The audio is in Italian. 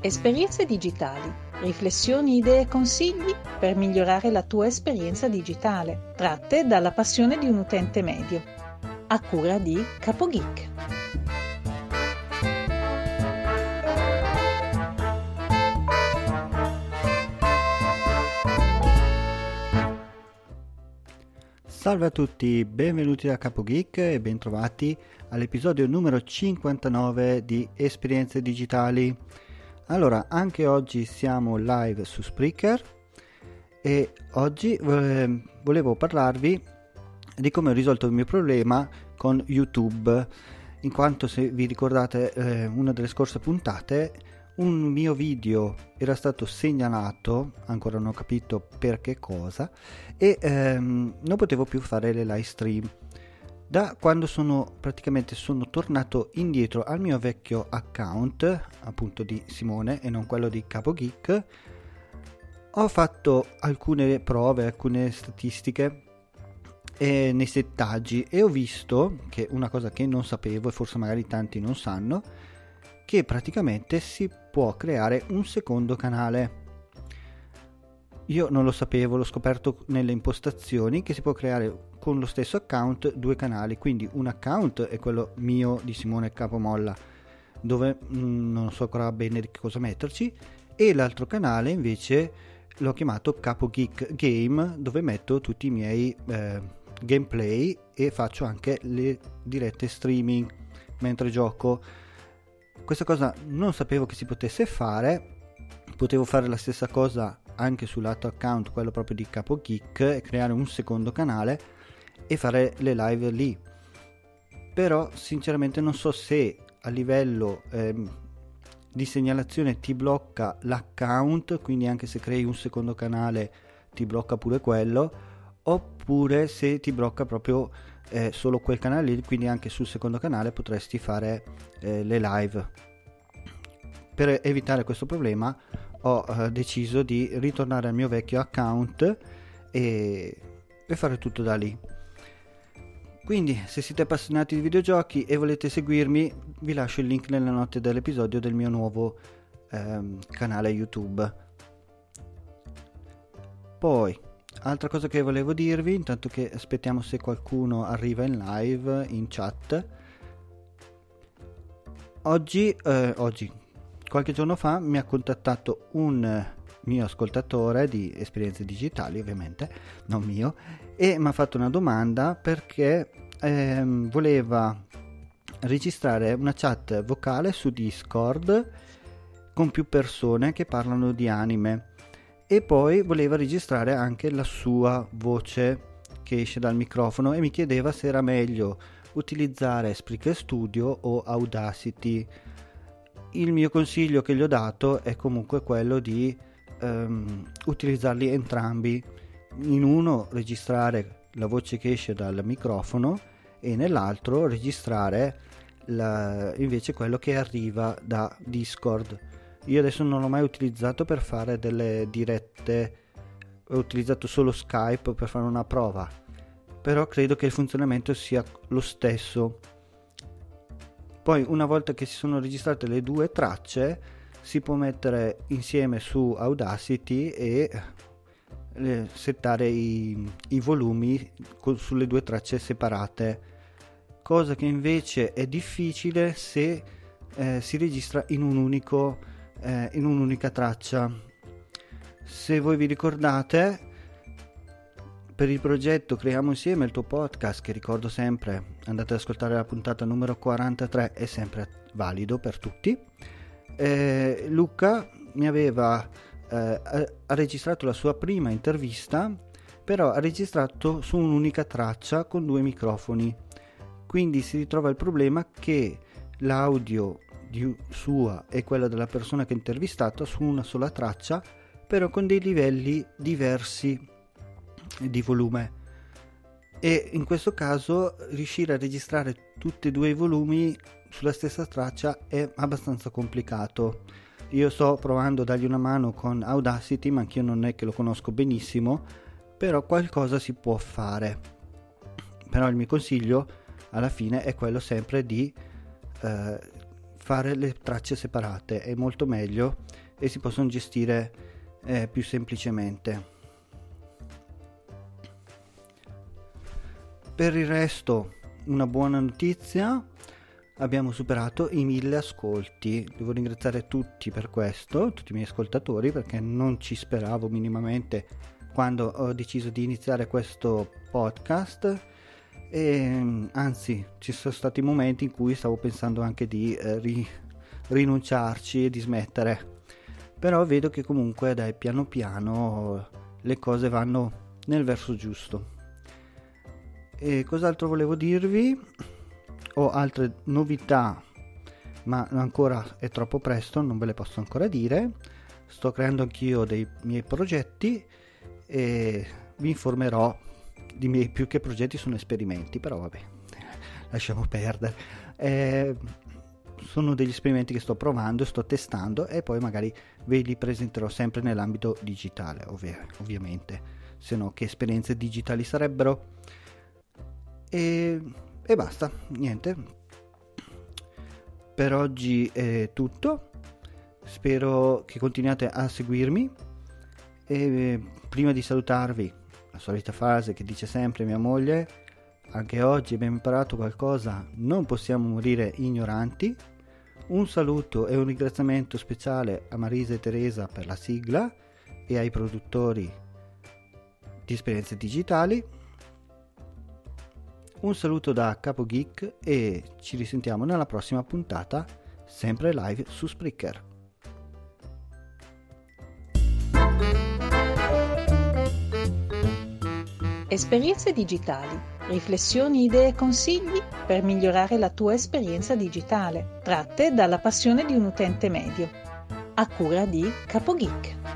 Esperienze digitali. Riflessioni, idee e consigli per migliorare la tua esperienza digitale, tratte dalla passione di un utente medio. A cura di CapoGeek. Salve a tutti, benvenuti da CapoGeek e bentrovati all'episodio numero 59 di Esperienze digitali. Allora, anche oggi siamo live su Spreaker e oggi eh, volevo parlarvi di come ho risolto il mio problema con YouTube, in quanto se vi ricordate eh, una delle scorse puntate un mio video era stato segnalato, ancora non ho capito per che cosa, e ehm, non potevo più fare le live stream da quando sono praticamente sono tornato indietro al mio vecchio account appunto di Simone e non quello di Capo Geek ho fatto alcune prove alcune statistiche eh, nei settaggi e ho visto che una cosa che non sapevo e forse magari tanti non sanno che praticamente si può creare un secondo canale io non lo sapevo, l'ho scoperto nelle impostazioni che si può creare con lo stesso account due canali, quindi un account è quello mio di Simone Capomolla dove mh, mm, non so ancora bene di cosa metterci e l'altro canale invece l'ho chiamato Capo Geek Game dove metto tutti i miei eh, gameplay e faccio anche le dirette streaming mentre gioco. Questa cosa non sapevo che si potesse fare, potevo fare la stessa cosa anche sull'altro account, quello proprio di Capo Geek, e creare un secondo canale e fare le live lì. Però sinceramente non so se a livello ehm, di segnalazione ti blocca l'account, quindi anche se crei un secondo canale ti blocca pure quello, oppure se ti blocca proprio eh, solo quel canale lì, quindi anche sul secondo canale potresti fare eh, le live. Per evitare questo problema ho eh, deciso di ritornare al mio vecchio account e, e fare tutto da lì. Quindi, se siete appassionati di videogiochi e volete seguirmi, vi lascio il link nella note dell'episodio del mio nuovo ehm, canale YouTube. Poi, altra cosa che volevo dirvi, intanto che aspettiamo se qualcuno arriva in live, in chat. Oggi, eh, oggi, qualche giorno fa mi ha contattato un mio ascoltatore di esperienze digitali, ovviamente, non mio, e mi ha fatto una domanda perché ehm, voleva registrare una chat vocale su Discord con più persone che parlano di anime e poi voleva registrare anche la sua voce che esce dal microfono e mi chiedeva se era meglio utilizzare Spreaker Studio o Audacity il mio consiglio che gli ho dato è comunque quello di um, utilizzarli entrambi. In uno registrare la voce che esce dal microfono e nell'altro registrare la, invece quello che arriva da Discord. Io adesso non l'ho mai utilizzato per fare delle dirette, ho utilizzato solo Skype per fare una prova, però credo che il funzionamento sia lo stesso poi una volta che si sono registrate le due tracce si può mettere insieme su Audacity e eh, settare i, i volumi sulle due tracce separate. Cosa che invece è difficile se eh, si registra in, un unico, eh, in un'unica traccia. Se voi vi ricordate per il progetto Creiamo insieme il tuo podcast, che ricordo sempre, andate ad ascoltare la puntata numero 43, è sempre valido per tutti. Eh, Luca mi aveva eh, ha registrato la sua prima intervista, però ha registrato su un'unica traccia con due microfoni. Quindi si ritrova il problema che l'audio di sua e quella della persona che ha intervistato su una sola traccia, però con dei livelli diversi di volume e in questo caso riuscire a registrare tutti e due i volumi sulla stessa traccia è abbastanza complicato. Io sto provando a dargli una mano con Audacity, ma anch'io non è che lo conosco benissimo, però qualcosa si può fare. Però il mio consiglio alla fine è quello sempre di eh, fare le tracce separate, è molto meglio e si possono gestire eh, più semplicemente. Per il resto, una buona notizia, abbiamo superato i mille ascolti. Devo ringraziare tutti per questo, tutti i miei ascoltatori, perché non ci speravo minimamente quando ho deciso di iniziare questo podcast. E, anzi, ci sono stati momenti in cui stavo pensando anche di eh, ri- rinunciarci e di smettere. Però vedo che comunque dai piano piano le cose vanno nel verso giusto. E cos'altro volevo dirvi? Ho altre novità, ma ancora è troppo presto, non ve le posso ancora dire. Sto creando anch'io dei miei progetti e vi informerò di miei più che progetti sono esperimenti, però vabbè, lasciamo perdere. Eh, sono degli esperimenti che sto provando, sto testando e poi magari ve li presenterò sempre nell'ambito digitale, ovvi- ovviamente, se no che esperienze digitali sarebbero. E, e basta, niente. Per oggi è tutto. Spero che continuate a seguirmi. E prima di salutarvi, la solita frase che dice sempre mia moglie, anche oggi abbiamo imparato qualcosa, non possiamo morire ignoranti. Un saluto e un ringraziamento speciale a Marisa e Teresa per la sigla e ai produttori di esperienze digitali. Un saluto da Capo Geek e ci risentiamo nella prossima puntata, sempre live su Spreaker. Esperienze digitali, riflessioni, idee e consigli per migliorare la tua esperienza digitale, tratte dalla passione di un utente medio. A cura di Capo Geek.